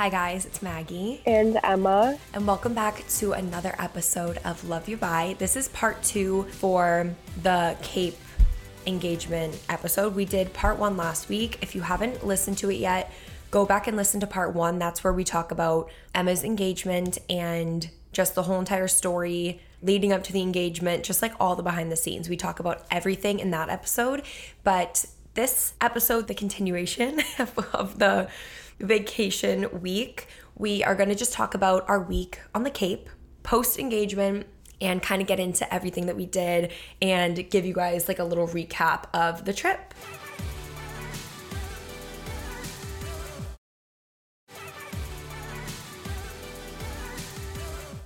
Hi, guys, it's Maggie. And Emma. And welcome back to another episode of Love You Bye. This is part two for the Cape engagement episode. We did part one last week. If you haven't listened to it yet, go back and listen to part one. That's where we talk about Emma's engagement and just the whole entire story leading up to the engagement, just like all the behind the scenes. We talk about everything in that episode. But this episode, the continuation of the vacation week, we are going to just talk about our week on the Cape, post engagement, and kind of get into everything that we did and give you guys like a little recap of the trip.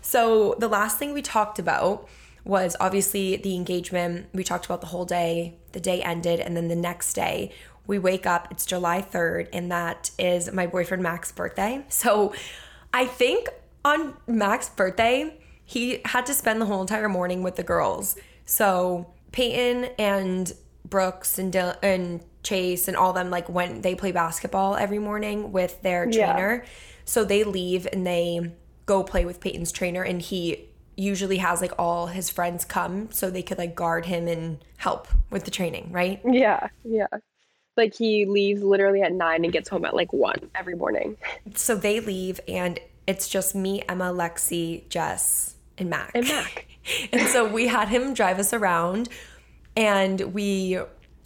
So, the last thing we talked about was obviously the engagement. We talked about the whole day, the day ended, and then the next day we wake up, it's July 3rd, and that is my boyfriend Max's birthday. So, I think on Max's birthday, he had to spend the whole entire morning with the girls. So, Payton and Brooks and Dil- and Chase and all them like when they play basketball every morning with their trainer. Yeah. So they leave and they go play with Payton's trainer and he usually has like all his friends come so they could like guard him and help with the training, right? Yeah, yeah. Like he leaves literally at nine and gets home at like one every morning. So they leave and it's just me, Emma, Lexi, Jess, and Mac. And Mac. and so we had him drive us around and we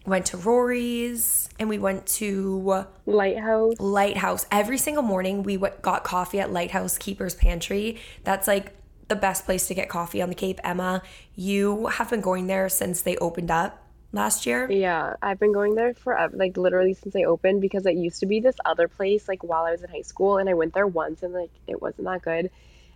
went to Rory's and we went to Lighthouse. Lighthouse. Every single morning we w- got coffee at Lighthouse Keeper's Pantry. That's like the best place to get coffee on the Cape. Emma, you have been going there since they opened up last year. Yeah, I've been going there forever, uh, like literally since I opened because it used to be this other place like while I was in high school and I went there once and like it wasn't that good.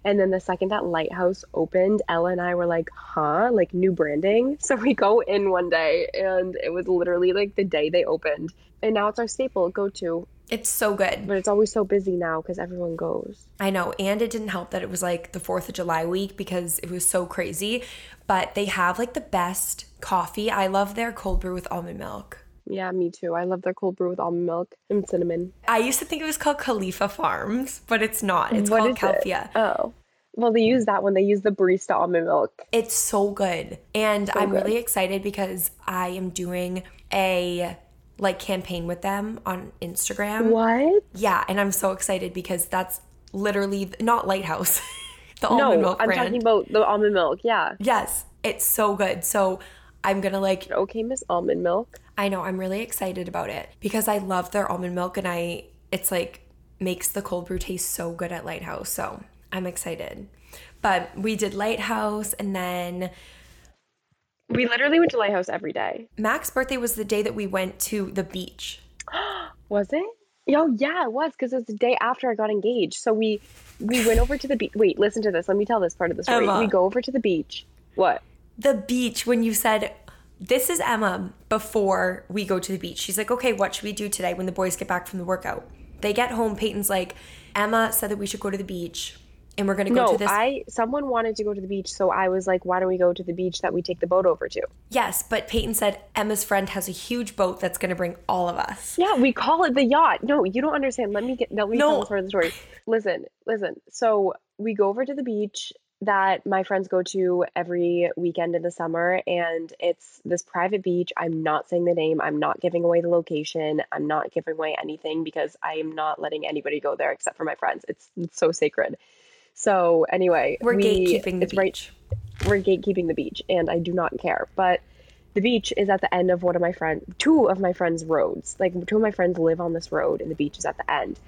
And then the second that Lighthouse opened, Ella and I were like, huh? Like new branding. So we go in one day and it was literally like the day they opened. And now it's our staple go to. It's so good. But it's always so busy now because everyone goes. I know. And it didn't help that it was like the 4th of July week because it was so crazy. But they have like the best coffee. I love their cold brew with almond milk. Yeah, me too. I love their cold brew with almond milk and cinnamon. I used to think it was called Khalifa Farms, but it's not. It's what called Califia. Oh. Well, they use that when they use the barista almond milk. It's so good. And so I'm good. really excited because I am doing a like campaign with them on Instagram. What? Yeah, and I'm so excited because that's literally not Lighthouse. the no, almond milk I'm brand. talking about the almond milk. Yeah. Yes, it's so good. So I'm gonna like okay, Miss Almond Milk. I know I'm really excited about it because I love their almond milk and I it's like makes the cold brew taste so good at Lighthouse. So I'm excited. But we did Lighthouse and then we literally went to Lighthouse every day. Mac's birthday was the day that we went to the beach. was it? Oh yeah, it was because it was the day after I got engaged. So we we went over to the beach. Wait, listen to this. Let me tell this part of the story. Emma. We go over to the beach. What? The beach when you said this is Emma before we go to the beach. She's like, okay, what should we do today when the boys get back from the workout? They get home. Payton's like, Emma said that we should go to the beach and we're gonna go no, to this. I someone wanted to go to the beach, so I was like, why don't we go to the beach that we take the boat over to? Yes, but Payton said Emma's friend has a huge boat that's gonna bring all of us. Yeah, we call it the yacht. No, you don't understand. Let me get let me no. tell the story. Listen, listen. So we go over to the beach that my friends go to every weekend in the summer and it's this private beach. I'm not saying the name, I'm not giving away the location, I'm not giving away anything because I am not letting anybody go there except for my friends. It's, it's so sacred. So anyway, we're we, gatekeeping the beach. Right, we're gatekeeping the beach, and I do not care. But the beach is at the end of one of my friends, two of my friends' roads. Like two of my friends live on this road, and the beach is at the end.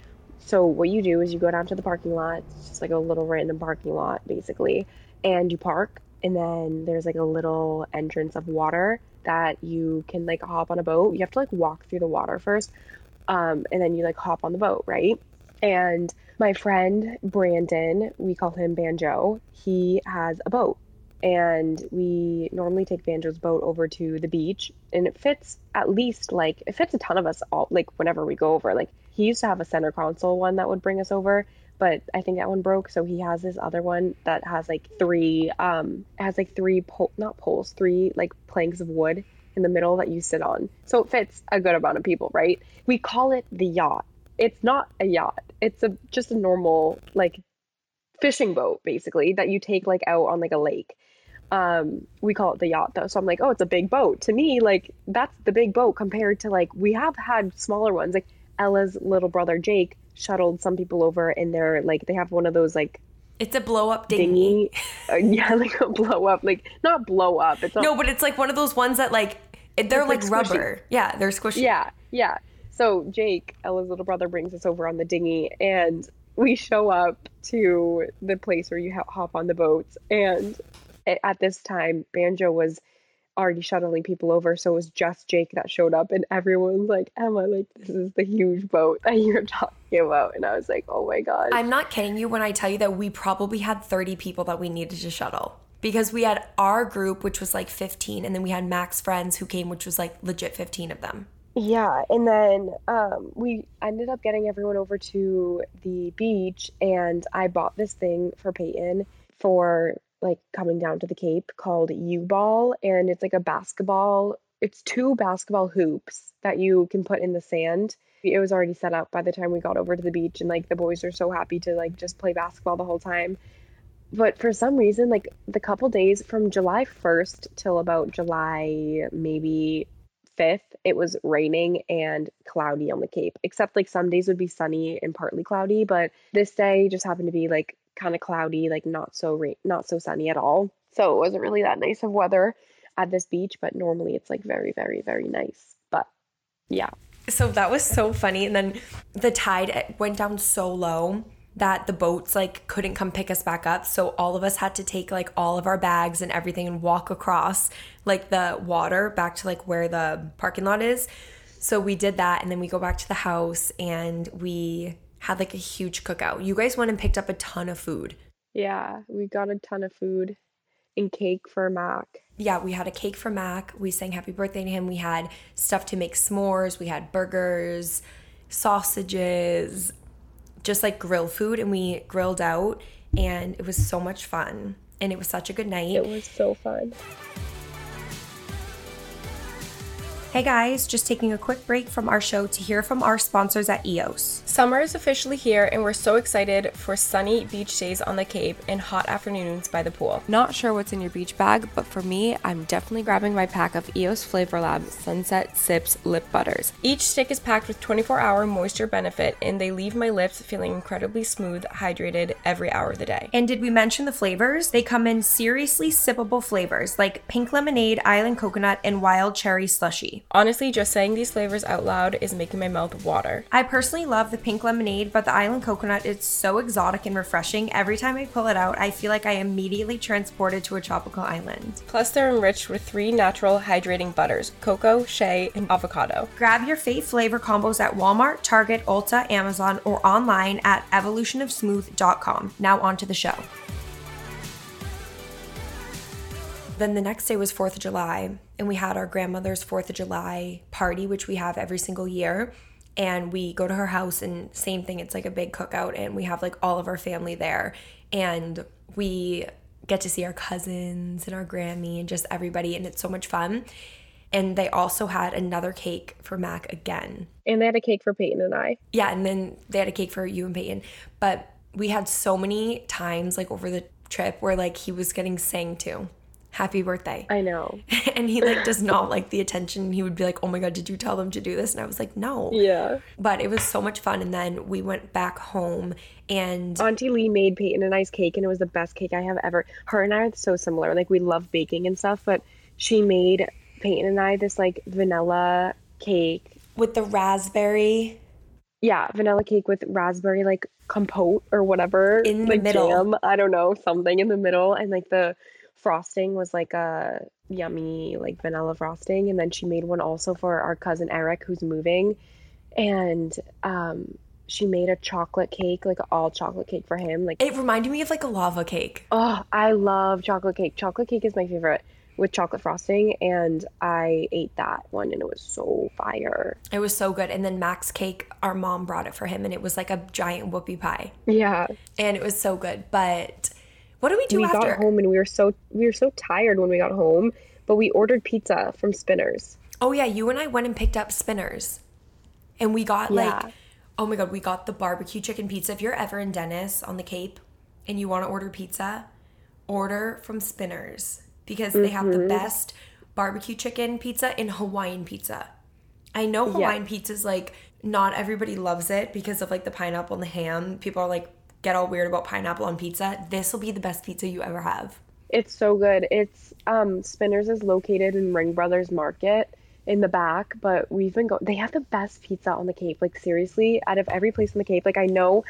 So what you do is you go down to the parking lot. It's just like a little random parking lot, basically, and you park. And then there's like a little entrance of water that you can like hop on a boat. You have to like walk through the water first, um, and then you like hop on the boat, right? And my friend Brandon, we call him Banjo, he has a boat. And we normally take Banjo's boat over to the beach, and it fits at least like it fits a ton of us all. Like whenever we go over, like he used to have a center console one that would bring us over, but I think that one broke. So he has this other one that has like three, um, has like three pole, not poles, three like planks of wood in the middle that you sit on. So it fits a good amount of people, right? We call it the yacht it's not a yacht. It's a just a normal like fishing boat basically that you take like out on like a lake. Um, we call it the yacht though. So I'm like, oh, it's a big boat. To me, like that's the big boat compared to like we have had smaller ones. Like Ella's little brother Jake shuttled some people over in their like they have one of those like It's a blow up dinghy. dinghy. uh, yeah, like a blow up, like not blow up. It's not No, but it's like one of those ones that like they're like, like rubber. Yeah, they're squishy. Yeah, yeah. So Jake, Ella's little brother, brings us over on the dinghy, and we show up to the place where you hop on the boats. And at this time, Banjo was already shuttling people over, so it was just Jake that showed up, and everyone's like, "Emma, like this is the huge boat that you're talking about," and I was like, "Oh my god." I'm not kidding you when I tell you that we probably had 30 people that we needed to shuttle. Because we had our group, which was like 15, and then we had Mac's friends who came, which was like legit 15 of them. Yeah, and then um, we ended up getting everyone over to the beach, and I bought this thing for Payton for like coming down to the Cape called U Ball, and it's like a basketball. It's two basketball hoops that you can put in the sand. It was already set up by the time we got over to the beach, and like the boys are so happy to like just play basketball the whole time. But for some reason, like the couple days from July 1st till about July maybe 5th, it was raining and cloudy on the Cape. Except like some days would be sunny and partly cloudy, but this day just happened to be like kind of cloudy, like not so rain, not so sunny at all. So it wasn't really that nice of weather at this beach, but normally it's like very, very, very nice. But yeah, So that was so funny. And then the tide went down so low that the boats like couldn't come pick us back up. So all of us had to take like all of our bags and everything and walk across like the water back to like where the parking lot is. So we did that and then we go back to the house and we had like a huge cookout. You guys went and picked up a ton of food. yeah, we got a ton of food and cake for Mac. yeah, we had a cake for Mac. We sang happy birthday to him. We had stuff to make s'mores. We had burgers, sausages, just like grill food. And we grilled out, and it was so much fun. And it was such a good night. It was so fun. Hey guys, just taking a quick break from our show to hear from our sponsors at EOS. Summer is officially here, and we're so excited for sunny beach days on the Cape and hot afternoons by the pool. Not sure what's in your beach bag, but for me, I'm definitely grabbing my pack of EOS Flavor Lab Sunset Sips Lip Butters. Each stick is packed with 24 hour moisture benefit, and they leave my lips feeling incredibly smooth, hydrated every hour of the day. And did we mention the flavors? They come in seriously sippable flavors like pink lemonade, island coconut, and wild cherry slushy. Honestly, just saying these flavors out loud is making my mouth water. I personally love the pink lemonade, but the island coconut is so exotic and refreshing. Every time I pull it out, I feel like I am immediately transported to a tropical island. Plus, they're enriched with three natural hydrating butters cocoa, shea, and avocado. Grab your fave flavor combos at Walmart, Target, Ulta, Amazon, or online at evolutionofsmooth.com. Now on to the show. Then the next day was 4th of July, and we had our grandmother's 4th of July party, which we have every single year. And we go to her house, and same thing, it's like a big cookout, and we have like all of our family there. And we get to see our cousins and our Grammy and just everybody, and it's so much fun. And they also had another cake for Mac again. And they had a cake for Payton and I. Yeah, and then they had a cake for you and Payton. But we had so many times like over the trip where like he was getting sang to. Happy birthday. I know. and he like does not like the attention. He would be like, "Oh my god, did you tell them to do this?" And I was like, "No." Yeah. But it was so much fun and then we went back home and Auntie Lee made Payton a nice cake, and it was the best cake I have ever. Her and I are so similar. Like we love baking and stuff, but she made Payton and I this like vanilla cake. with the raspberry Yeah, vanilla cake with raspberry like compote or whatever In the like middle. Jam, I don't know, something in the middle, and like the frosting was like a yummy like vanilla frosting, and then she made one also for our cousin Eric who's moving, and um. She made a chocolate cake, like all chocolate cake for him. Like it reminded me of like a lava cake. Oh, I love chocolate cake. Chocolate cake is my favorite with chocolate frosting, and I ate that one and it was so fire. It was so good. And then Max cake, our mom brought it for him and it was like a giant whoopie pie. Yeah. And it was so good. But what do we do we after? got home and we were so we were so tired when we got home, but we ordered pizza from Spinners. Oh yeah, you and I went and picked up spinners. And we got Yeah. like Oh my god, we got the barbecue chicken pizza. If you're ever in Dennis on the Cape and you want to order pizza, order from Spinners because they have the mm-hmm. best barbecue chicken pizza and Hawaiian pizza. I know Hawaiian pizza's like not everybody loves it because of like the pineapple and the ham. People are like get all weird about pineapple on pizza. This will be the best pizza you ever have. It's so good. It's um Spinners is located in Ring Brothers Market in the back, but we've been going they have the best pizza on the Cape. Like seriously, out of every place on the Cape. Like I know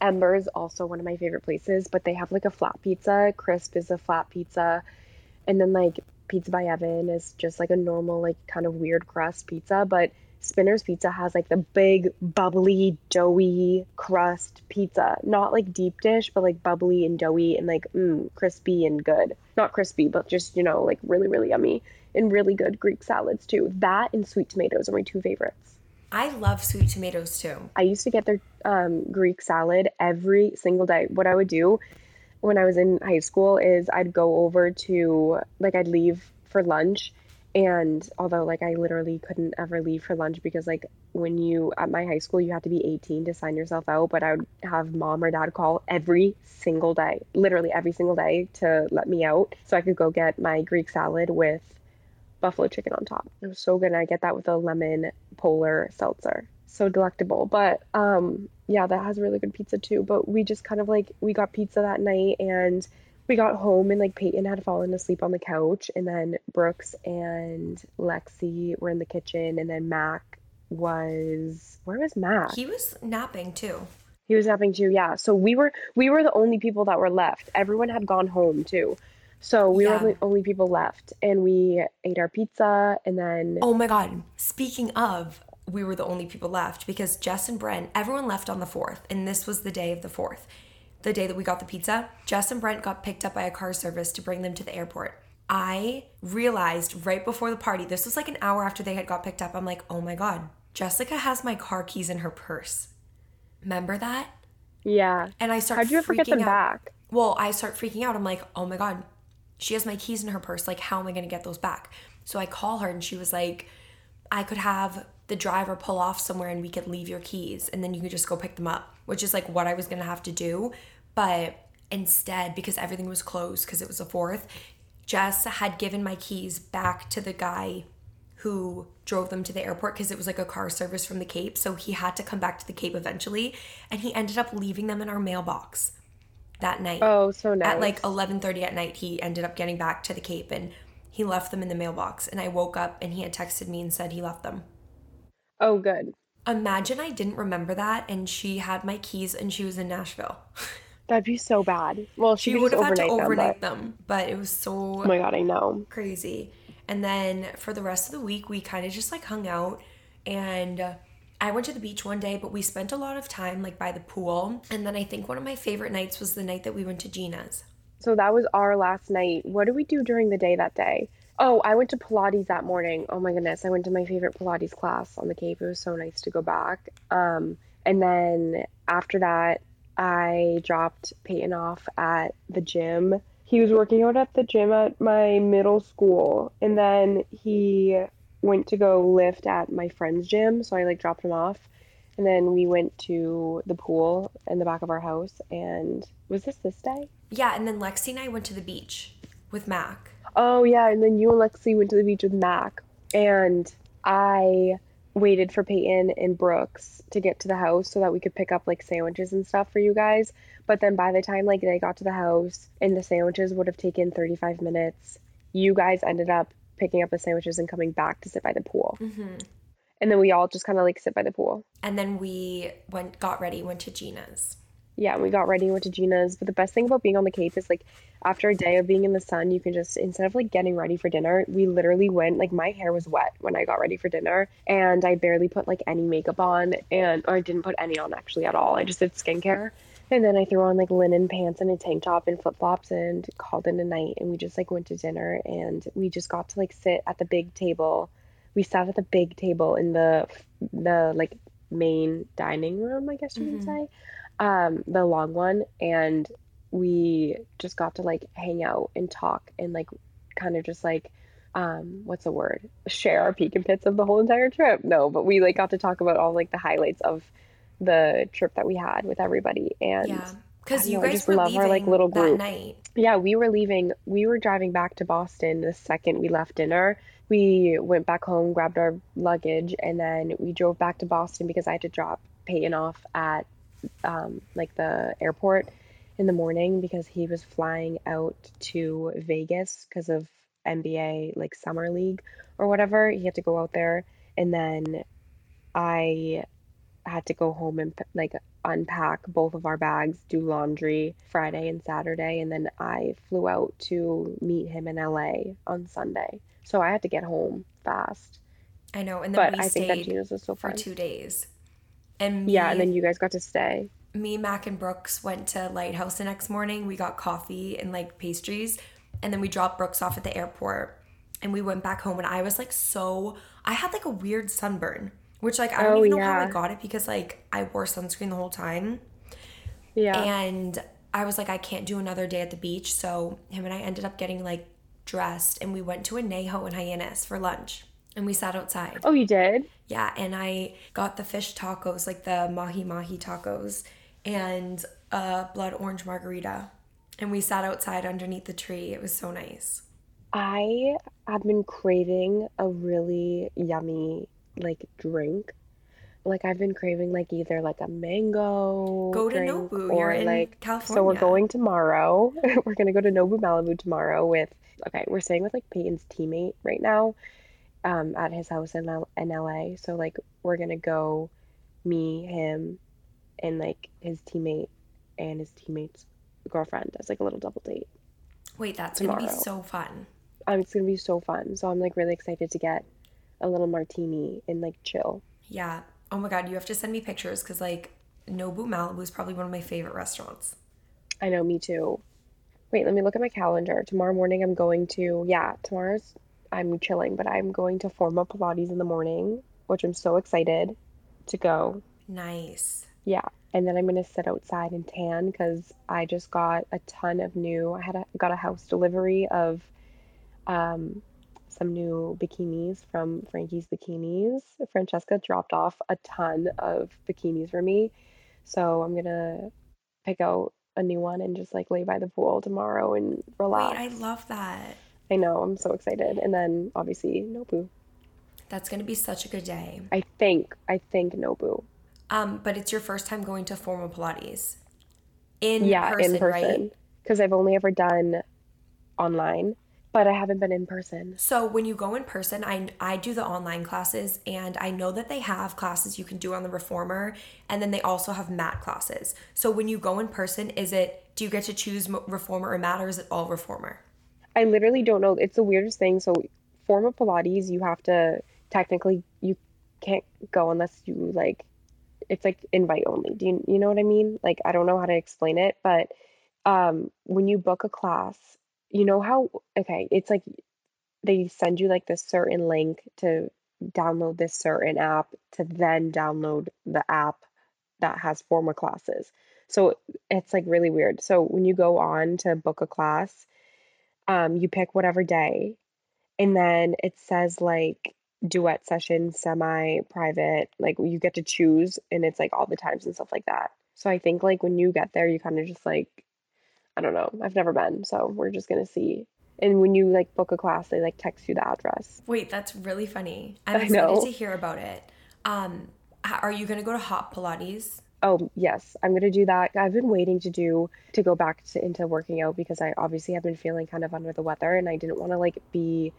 Ember's also one of my favorite places, but they have like a flat pizza. Crisp is a flat pizza. And then like Pizza by Evan is just like a normal, like kind of weird crust pizza, but Spinner's Pizza has like the big, bubbly, doughy crust pizza. Not like deep dish, but like bubbly and doughy and like mm, crispy and good. Not crispy, but just, you know, like really, really yummy. And really good Greek salads too. That and sweet tomatoes are my two favorites. I love sweet tomatoes too. I used to get their um, Greek salad every single day. What I would do when I was in high school is I'd go over to, like, I'd leave for lunch. And although, like, I literally couldn't ever leave for lunch because, like, when you at my high school, you had to be 18 to sign yourself out. But I would have mom or dad call every single day, literally every single day, to let me out so I could go get my Greek salad with buffalo chicken on top. It was so good. And I get that with a lemon polar seltzer. So delectable. But um yeah, that has really good pizza too. But we just kind of like we got pizza that night and we got home and like Payton had fallen asleep on the couch and then Brooks and Lexi were in the kitchen and then Mac was where was Mac? He was napping too. He was napping too, yeah. So we were we were the only people that were left. Everyone had gone home too. So we Yeah. were the only people left and we ate our pizza and then Oh my god. Speaking of, we were the only people left because Jess and Brent, everyone left on the 4th, and this was the day of the 4th. The day that we got the pizza, Jess and Brent got picked up by a car service to bring them to the airport. I realized right before the party, this was like an hour after they had got picked up, I'm like, oh my god, Jessica has my car keys in her purse. Remember that? yeah. And I start How'd you ever get them out. back? Well, I start freaking out. I'm like, oh my God, she has my keys in her purse. Like, how am I going to get those back? So I call her and she was like, I could have the driver pull off somewhere and we could leave your keys and then you could just go pick them up, which is like what I was going to have to do. But instead, because everything was closed because it was the fourth, Jess had given my keys back to the guy who drove them to the airport because it was like a car service from the Cape. So he had to come back to the Cape eventually. And he ended up leaving them in our mailbox that night Oh, so nice. at like 11:30 at night he ended up getting back to the cape and he left them in the mailbox and I woke up and he had texted me and said he left them. Oh, good. Imagine I didn't remember that and she had my keys and she was in Nashville. That'd be so bad. Well, she, She would have had to overnight, them. them, but it was so oh my god, I know. crazy. And then for the rest of the week, we kind of just like hung out. And I went to the beach one day, but we spent a lot of time like by the pool. And then I think one of my favorite nights was the night that we went to Gina's. So that was our last night. What did we do during the day that day? Oh, I went to Pilates that morning. Oh my goodness, I went to my favorite Pilates class on the Cape. It was so nice to go back. Um, and then after that, I dropped Payton off at the gym. He was working out at the gym at my middle school, and then he went to go lift at my friend's gym. So I like dropped him off, and then we went to the pool in the back of our house. And was this this day? Yeah, and then Lexi and I went to the beach with Mac. Oh yeah, and then you and Lexi went to the beach with Mac, and I waited for Payton and Brooks to get to the house so that we could pick up like sandwiches and stuff for you guys. But then by the time like they got to the house and the sandwiches would have taken 35 minutes, you guys ended up picking up the sandwiches and coming back to sit by the pool. Mm-hmm. And then we all just kind of like sit by the pool. And then we went, got ready, went to Gina's. Yeah, we got ready and went to Gina's. But the best thing about being on the Cape is like after a day of being in the sun, you can just instead of like getting ready for dinner, we literally went like my hair was wet when I got ready for dinner, and I barely put like any makeup on, and or I didn't put any on actually at all. I just did skincare. And then I threw on like linen pants and a tank top and flip flops and called it a night. And we just like went to dinner and we just got to like sit at the big table. We sat at the big table in the the like main dining room, I guess you would mm-hmm. say um the long one and we just got to like hang out and talk and like kind of just like um what's the word share our peek and pits of the whole entire trip no but we like got to talk about all like the highlights of the trip that we had with everybody. And Yeah. Because you know, guys just were love leaving our, like, little that group. night. yeah, we were leaving, we were driving back to Boston the second we left dinner. We went back home, grabbed our luggage, and then we drove back to Boston because I had to drop Payton off at um, like the airport in the morning because he was flying out to Vegas because of NBA like summer league or whatever. He had to go out there, and then I had to go home and like unpack both of our bags, do laundry Friday and Saturday, and then I flew out to meet him in LA on Sunday. So I had to get home fast. I know. And then But we I think that stayed Gina's was so fun. for two days. And me, Yeah, and then you guys got to stay. me, Mac, and Brooks went to Lighthouse the next morning. We got coffee and like pastries, and then we dropped Brooks off at the airport, and we went back home. And I was like, so I had like a weird sunburn, which like I don't Oh, even know how I got it because like I wore sunscreen the whole time, Yeah. and I was like, I can't do another day at the beach. So him and I ended up getting like dressed, and we went to Añejo in Hyannis for lunch, and we sat outside. oh, you did? Yeah, and I got the fish tacos, like the mahi mahi tacos, and a blood orange margarita. And we sat outside underneath the tree. It was so nice. I have been craving a really yummy like drink. Like I've been craving like either like a mango Go to Nobu. or You're in like so we're going tomorrow. we're gonna go to Nobu Malibu tomorrow with okay, we're staying with like Payton's teammate right now, um, at his house in L in LA. So like we're gonna go me, him, and like his teammate and his teammate's girlfriend as like a little double date. Wait, that's gonna be so fun. Um, it's gonna be so fun. So I'm like really excited to get a little martini and like chill. Yeah. Oh my god, you have to send me pictures because like Nobu Malibu is probably one of my favorite restaurants. I know, me too. Wait, let me look at my calendar. Tomorrow morning I'm going to, yeah, tomorrow's I'm chilling, but I'm going to Forma Pilates in the morning, which I'm so excited to go. Nice. Yeah. And then I'm gonna sit outside and tan because I just got a ton of new, I had a, got a house delivery of um some new bikinis from Frankie's Bikinis. Francesca dropped off a ton of bikinis for me. So I'm gonna pick out a new one and just like lay by the pool tomorrow and relax. Wait. I love that. I know, I'm so excited. And then obviously Nobu. That's gonna be such a good day. I think, I think Nobu. Um, but it's your first time going to Forma Pilates. In Yeah, person, in right? person. Because I've only ever done online, but I haven't been in person. So when you go in person, I I do the online classes and I know that they have classes you can do on the reformer and then they also have mat classes. So when you go in person, is it do you get to choose reformer or mat or is it all reformer? I literally don't know. It's the weirdest thing. So, Forma Pilates, you have to technically you can't go unless you like. It's like invite only. Do you you know what I mean? Like I don't know how to explain it, but um, when you book a class, you know how okay, it's like they send you like this certain link to download this certain app to then download the app that has Forma classes. So it's like really weird. So when you go on to book a class, um, you pick whatever day, and then it says like duet session, semi private, like you get to choose, and it's like all the times and stuff like that. So I think like when you get there, you kind of just like, I don't know, I've never been, so we're just gonna see. And when you like book a class, they like text you the address. Wait, that's really funny. I'm I excited know. to hear about it. Um, are you gonna go to Hot Pilates? Oh, yes, I'm gonna do that. I've been waiting to do to go back to, into working out because I obviously have been feeling kind of under the weather and I didn't want to like be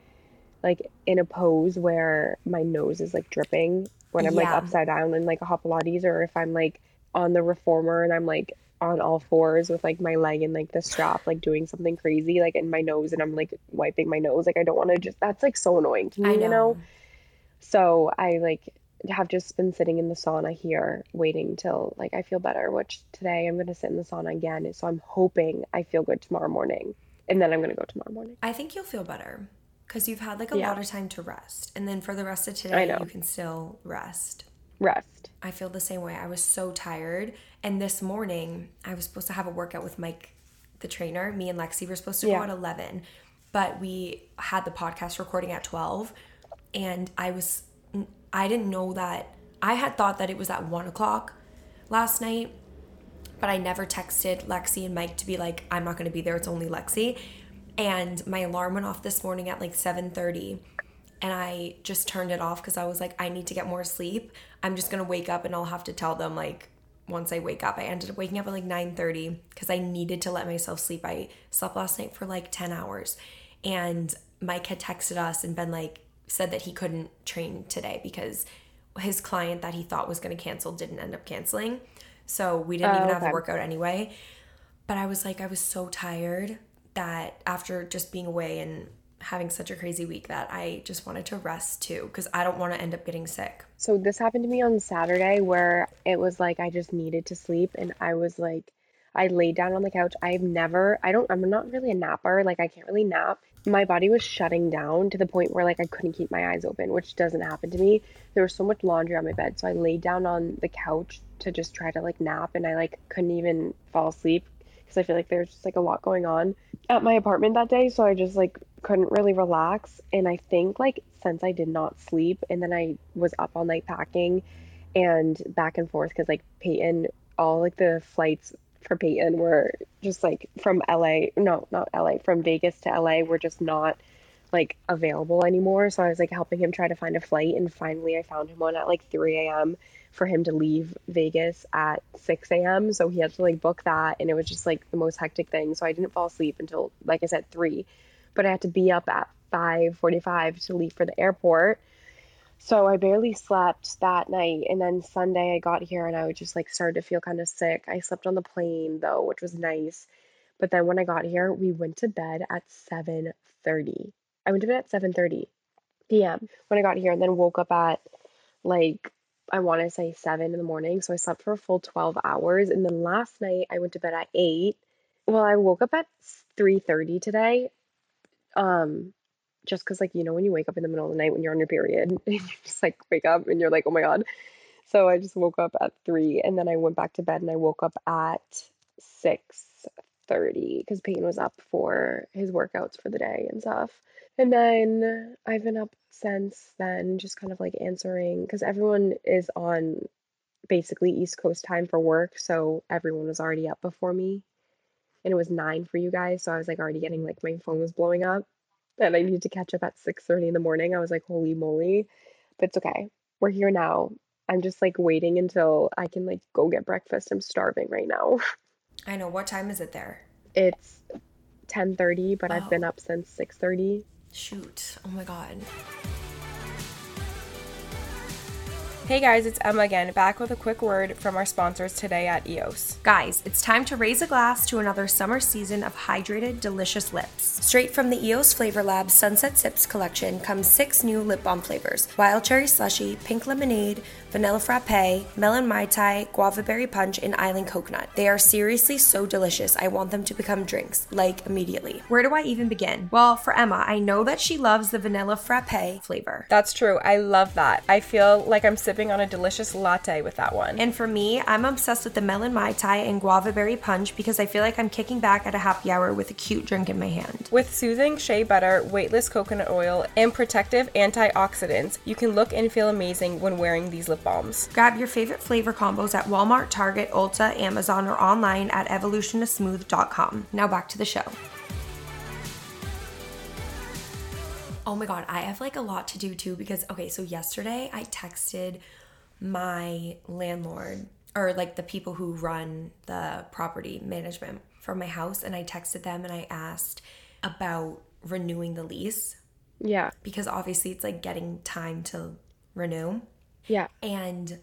like in a pose where my nose is like dripping when I'm like upside down in like a hot Pilates or if I'm like on the reformer and I'm like on all fours with like my leg in like the strap like doing something crazy like in my nose and I'm like wiping my nose like I don't want to just that's like so annoying to me I you know know. so I like have just been sitting in the sauna here waiting till like I feel better, which today I'm gonna sit in the sauna again. So I'm hoping I feel good tomorrow morning. And then I'm gonna go tomorrow morning. I think you'll feel better because you've had like a Yeah. lot of time to rest, and then for the rest of I today, know. you can still rest. Rest. I feel the same way. I was so tired. And this morning, I was supposed to have a workout with Mike, the trainer. Me and Lexi were supposed to Yeah. go at 11, but we had the podcast recording at 12. And I was, I didn't know that, I had thought that it was at 1 o'clock, last night, but I never texted Lexi and Mike to be like, I'm not gonna be there, it's only Lexi. And my alarm went off this morning at like 7:30 and I just turned it off because I was like, I need to get more sleep. I'm just gonna wake up and I'll have to tell them like once I wake up. I ended up waking up at like 9:30 because I needed to let myself sleep. I slept last night for like 10 hours. And Mike had texted us and been like said that he couldn't train today because his client that he thought was going to cancel didn't end up canceling. So we didn't Oh, even have okay. a workout anyway. But I was like I was so tired that after just being away and having such a crazy week that I just wanted to rest too because I don't want to end up getting sick. So this happened to me on Saturday where it was like I just needed to sleep and I was like I laid down on the couch. I've never I don't I'm not really a napper. Like I can't really nap. My body was shutting down to the point where like I couldn't keep my eyes open, which doesn't happen to me. There was so much laundry on my bed, so I laid down on the couch to just try to like nap and I like couldn't even fall asleep because I feel like there's just like a lot going on at my apartment that day, so I just like couldn't really relax. And I think like since I did not sleep and then I was up all night packing and back and forth because like Payton, all like the flights for Payton were just like from LA, no, not LA, from Vegas to LA were just not like available anymore. So I was like helping him try to find a flight, and finally I found him one at like 3 a.m. for him to leave Vegas at 6 a.m. So he had to like book that, and it was just like the most hectic thing. So I didn't fall asleep until like I said 3, but I had to be up at 5:45 to leave for the airport. So I barely slept that night. And then Sunday I got here and I just like started to feel kind of sick. I slept on the plane though, which was nice. But then when I got here, we went to bed at 7:30. I went to bed at 7:30 p.m. when I got here and then woke up at like I want to say 7 in the morning. So I slept for a full 12 hours and then last night I went to bed at 8. Well, I woke up at 3:30 today. Um just because like you know when you wake up in the middle of the night when you're on your period and you just like wake up and you're like oh my god. So i just woke up at three and then i went back to bed and i woke up at 6.30 because payton was up for his workouts for the day and stuff. And then i've been up since then just kind of like answering because everyone is on basically east coast time for work so everyone was already up before me. And it was nine for you guys so i was like already getting like my phone was blowing up and I needed to catch up at 6:30 in the morning. I was like, holy moly. But it's okay. We're here now. I'm just like waiting until I can like go get breakfast. I'm starving right now. I know what time is it there? It's 10:30, but I've Oh. been up since 6:30. Shoot. Oh my god. Hey guys, it's Emma again, back with a quick word from our sponsors today at EOS. Guys, it's time to raise a glass to another summer season of hydrated, delicious lips. Straight from the EOS Flavor Lab Sunset Sips collection comes six new lip balm flavors wild cherry slushy, pink lemonade, vanilla frappe, melon mai tai, guava berry punch, and island coconut. They are seriously so delicious, I want them to become drinks, like immediately. Where do I even begin? Well, for Emma, I know that she loves the vanilla frappe flavor. That's true, I love that. I feel like I'm sipping on a delicious latte with that one. And for me, I'm obsessed with the melon mai tai and guava berry punch because I feel like I'm kicking back at a happy hour with a cute drink in my hand. With soothing shea butter, weightless coconut oil, and protective antioxidants, you can look and feel amazing when wearing these lip balms. Grab your favorite flavor combos at Walmart, Target, Ulta, Amazon, or online at evolutionofsmooth.com. Now back to the show. Oh my god, I have like a lot to do too because okay, so yesterday I texted my landlord or like the people who run the property management for my house and I texted them and I asked about renewing the lease Yeah. because obviously it's like getting time to renew. Yeah. And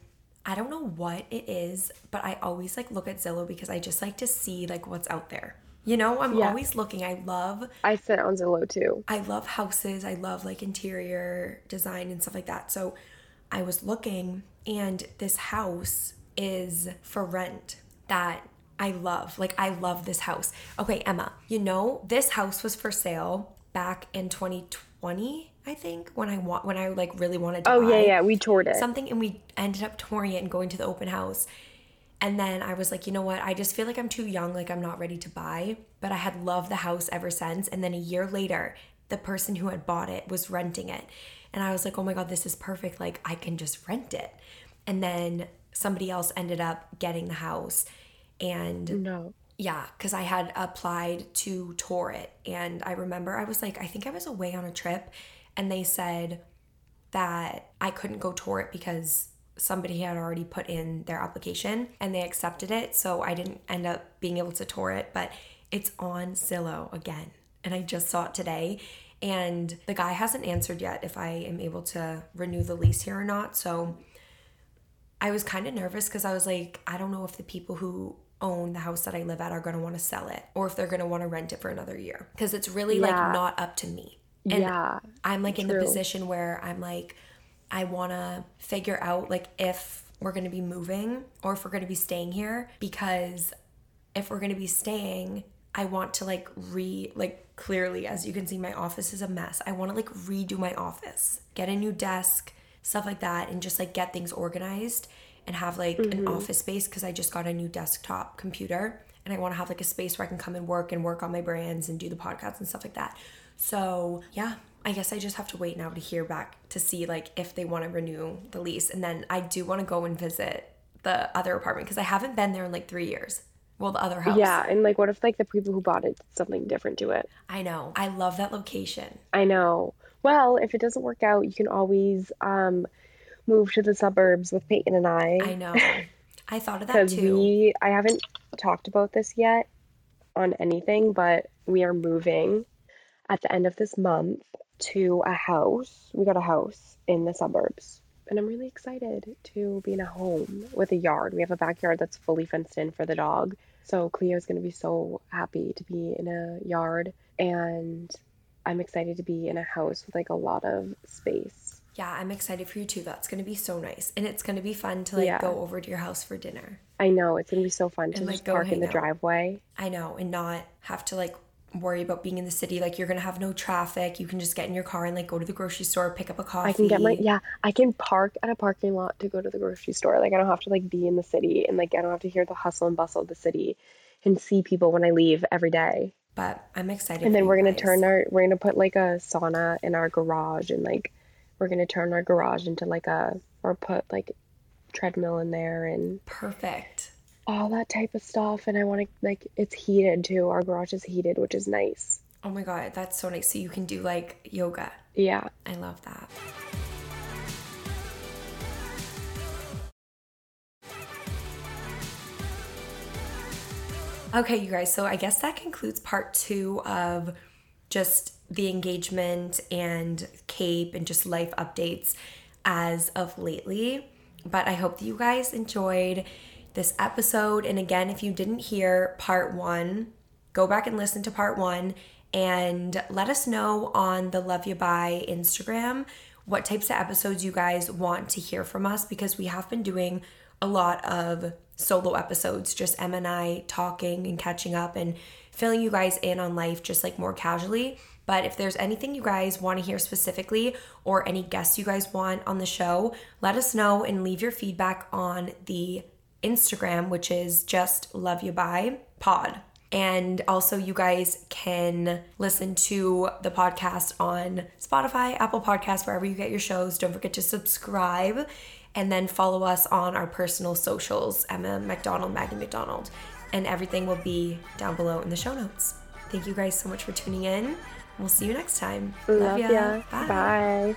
I don't know what it is, but I always like look at Zillow because I just like to see like what's out there. You know, I'm Yeah. always looking. I love I sit on Zillow too. I love houses. I love like interior design and stuff like that. So I was looking and this house is for rent that I love. Like I love this house. Okay, Emma, you know, this house was for sale back in 2020, I think, when I want when I like really wanted to Oh yeah, yeah. We toured it. something and we ended up touring it and going to the open house. And then I was like, you know what? I just feel like I'm too young, like I'm not ready to buy. But I had loved the house ever since. And then a year later, the person who had bought it was renting it. And I was like, oh my God, this is perfect. Like I can just rent it. And then somebody else ended up getting the house. And No. yeah, because I had applied to tour it. And I remember I was like, I think I was away on a trip, and they said that I couldn't go tour it because somebody had already put in their application and they accepted it. So I didn't end up being able to tour it, but it's on Zillow again. And I just saw it today. And the guy hasn't answered yet if I am able to renew the lease here or not. So I was kind of nervous because I was like, I don't know if the people who own the house that I live at are going to want to sell it or if they're going to want to rent it for another year because it's really like not up to me. And yeah. I'm like in the position where I'm like, I want to figure out like if we're going to be moving or if we're going to be staying here because if we're going to be staying, I want to like re like clearly as you can see my office is a mess. I want to like redo my office. Get a new desk, stuff like that and just like get things organized and have like an mm-hmm. office space cuz I just got a new desktop computer and I want to have like a space where I can come and work and work on my brands and do the podcasts and stuff like that. So, yeah, I guess I just have to wait now to hear back to see like if they want to renew the lease and then I do want to go and visit the other apartment cuz I haven't been there in like 3 years. Well, the other house. Yeah, and like what if like the people who bought it something different to it? I know. I love that location. I know. Well, if it doesn't work out, you can always um move to the suburbs with Payton and I. I know. I thought of that too. we I haven't talked about this yet on anything, but we are moving at the end of this month to a house. We got a house in the suburbs. And I'm really excited to be in a home with a yard. We have a backyard that's fully fenced in for the dog. So Cleo's going to be so happy to be in a yard. And I'm excited to be in a house with like a lot of space. yeah, I'm excited for you too. That's going to be so nice. And it's going to be fun to like Yeah. go over to your house for dinner. I know it's going to be so fun to And, like, just go park in the out. driveway. I know, and not have to like worry about being in the city. Like you're to have no traffic. You can just get in your car and like go to the grocery store, pick up a coffee. I can get my yeah, I can park at a parking lot to go to the grocery store. Like I don't have to like be in the city and like I don't have to hear the hustle and bustle of the city and see people when I leave every day. But I'm excited. And then we're gonna guys. turn our we're gonna put like a sauna in our garage and like we're gonna turn our garage into like a or put like treadmill in there and perfect. All that type of stuff. And I want to like it's heated too. Our garage is heated, which is nice. Oh my god, that's so nice. So you can do like yoga. Yeah. I love that. Okay, you guys, so I guess that concludes part two of just the engagement and Cape and just life updates as of lately. But I hope that you guys enjoyed this episode. And again, if you didn't hear part one, go back and listen to part one and let us know on the Love You Bye Instagram what types of episodes you guys want to hear from us because we have been doing a lot of solo episodes, just Em and I talking and catching up and filling you guys in on life just like more casually. But if there's anything you guys want to hear specifically or any guests you guys want on the show, let us know and leave your feedback on the Instagram, which is just love you bye pod. And also, you guys can listen to the podcast on Spotify, Apple Podcasts, wherever you get your shows. Don't forget to subscribe and then follow us on our personal socials Emma McDonald, Maggie McDonald. And everything will be down below in the show notes. Thank you guys so much for tuning in. We'll see you next time. Love ya. ya. Bye.